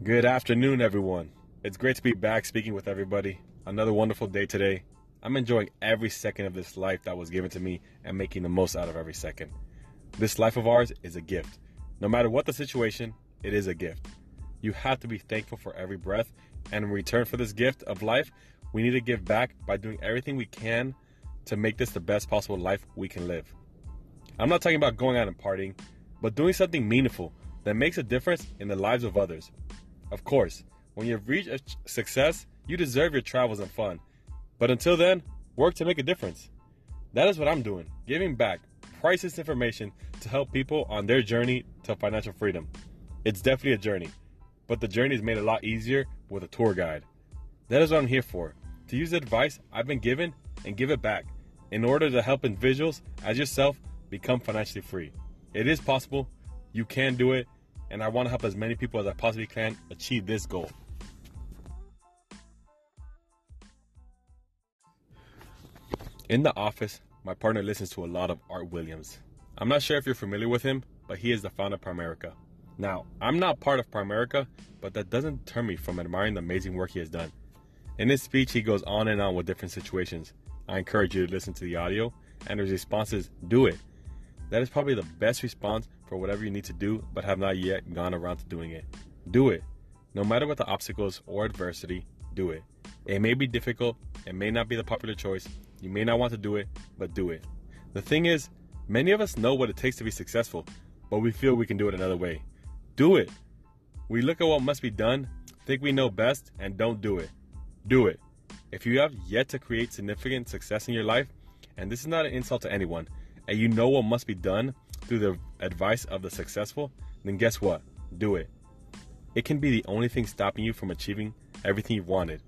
Good afternoon, everyone. It's great to be back speaking with everybody. Another wonderful day today. I'm enjoying every second of this life that was given to me and making the most out of every second. This life of ours is a gift. No matter what the situation, it is a gift. You have to be thankful for every breath, and in return for this gift of life, we need to give back by doing everything we can to make this the best possible life we can live. I'm not talking about going out and partying, but doing something meaningful that makes a difference in the lives of others. Of course, when you've reached a success, you deserve your travels and fun. But until then, work to make a difference. That is what I'm doing, giving back priceless information to help people on their journey to financial freedom. It's definitely a journey, but the journey is made a lot easier with a tour guide. That is what I'm here for to use the advice I've been given and give it back in order to help individuals as yourself become financially free. It is possible, you can do it, and I want to help as many people as I possibly can achieve this goal. In the office, my partner listens to a lot of Art Williams. I'm not sure if you're familiar with him, but he is the founder of Primerica. Now, I'm not part of Primerica, but that doesn't turn me from admiring the amazing work he has done. In his speech, he goes on and on with different situations. I encourage you to listen to the audio, and his response is do it. That is probably the best response for whatever you need to do, but have not yet gone around to doing it. Do it. No matter what the obstacles or adversity, do it. It may be difficult, it may not be the popular choice, you may not want to do it, but do it. The thing is, many of us know what it takes to be successful, but we feel we can do it another way. Do it. We look at what must be done, think we know best, and don't do it. Do it. If you have yet to create significant success in your life, and this is not an insult to anyone, and you know what must be done through the advice of the successful, then guess what? Do it. It can be the only thing stopping you from achieving everything you've wanted.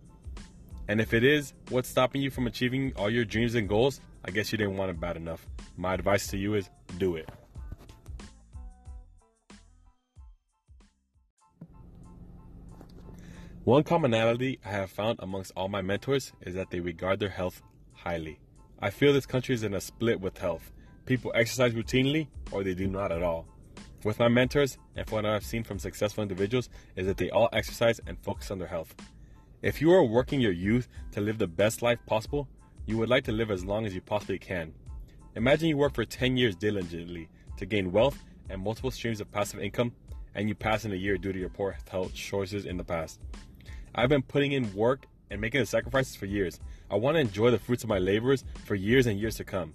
And if it is what's stopping you from achieving all your dreams and goals, I guess you didn't want it bad enough. My advice to you is do it. One commonality I have found amongst all my mentors is that they regard their health highly. I feel this country is in a split with health. People exercise routinely or they do not at all. With my mentors and from what I've seen from successful individuals is that they all exercise and focus on their health. If you are working your youth to live the best life possible, you would like to live as long as you possibly can. Imagine you work for 10 years diligently to gain wealth and multiple streams of passive income, and you pass in a year due to your poor health choices in the past. I've been putting in work and making the sacrifices for years. I want to enjoy the fruits of my labors for years and years to come.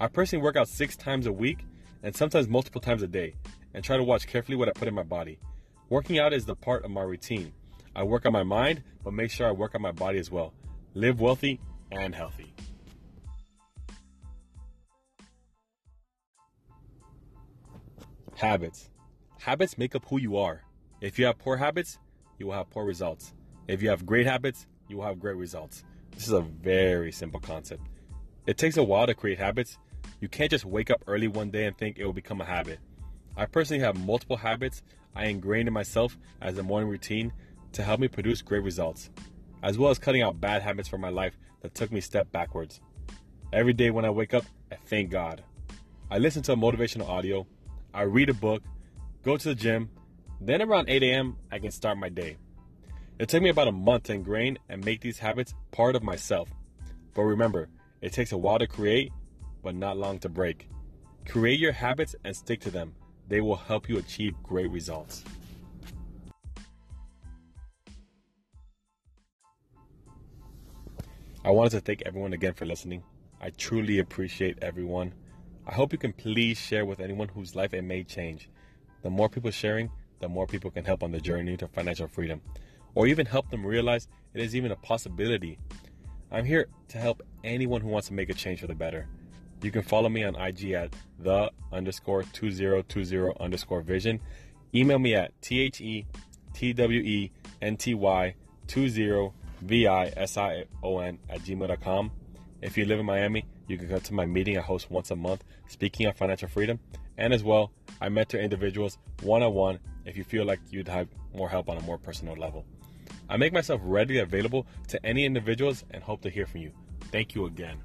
I personally work out six times a week and sometimes multiple times a day and try to watch carefully what I put in my body. Working out is the part of my routine. I work on my mind, but make sure I work on my body as well. Live wealthy and healthy. Habits. Habits make up who you are. If you have poor habits, you will have poor results. If you have great habits, you will have great results. This is a very simple concept. It takes a while to create habits. You can't just wake up early one day and think it will become a habit. I personally have multiple habits I ingrained in myself as a morning routine to help me produce great results, as well as cutting out bad habits from my life that took me step backwards. Every day when I wake up, I thank God. I listen to a motivational audio, I read a book, go to the gym, then around 8 a.m., I can start my day. It took me about a month to ingrain and make these habits part of myself. But remember, it takes a while to create, but not long to break. Create your habits and stick to them. They will help you achieve great results. I wanted to thank everyone again for listening. I truly appreciate everyone. I hope you can please share with anyone whose life it may change. The more people sharing, the more people can help on the journey to financial freedom, or even help them realize it is even a possibility. I'm here to help anyone who wants to make a change for the better. You can follow me on IG at the underscore 2020 underscore vision. Email me at T H E T W E N T Y 20 V I S I O N at gmail.com. If you live in Miami, you can come to my meeting I host once a month speaking on financial freedom. And as well, I mentor individuals one on one if you feel like you'd have more help on a more personal level. I make myself readily available to any individuals and hope to hear from you. Thank you again.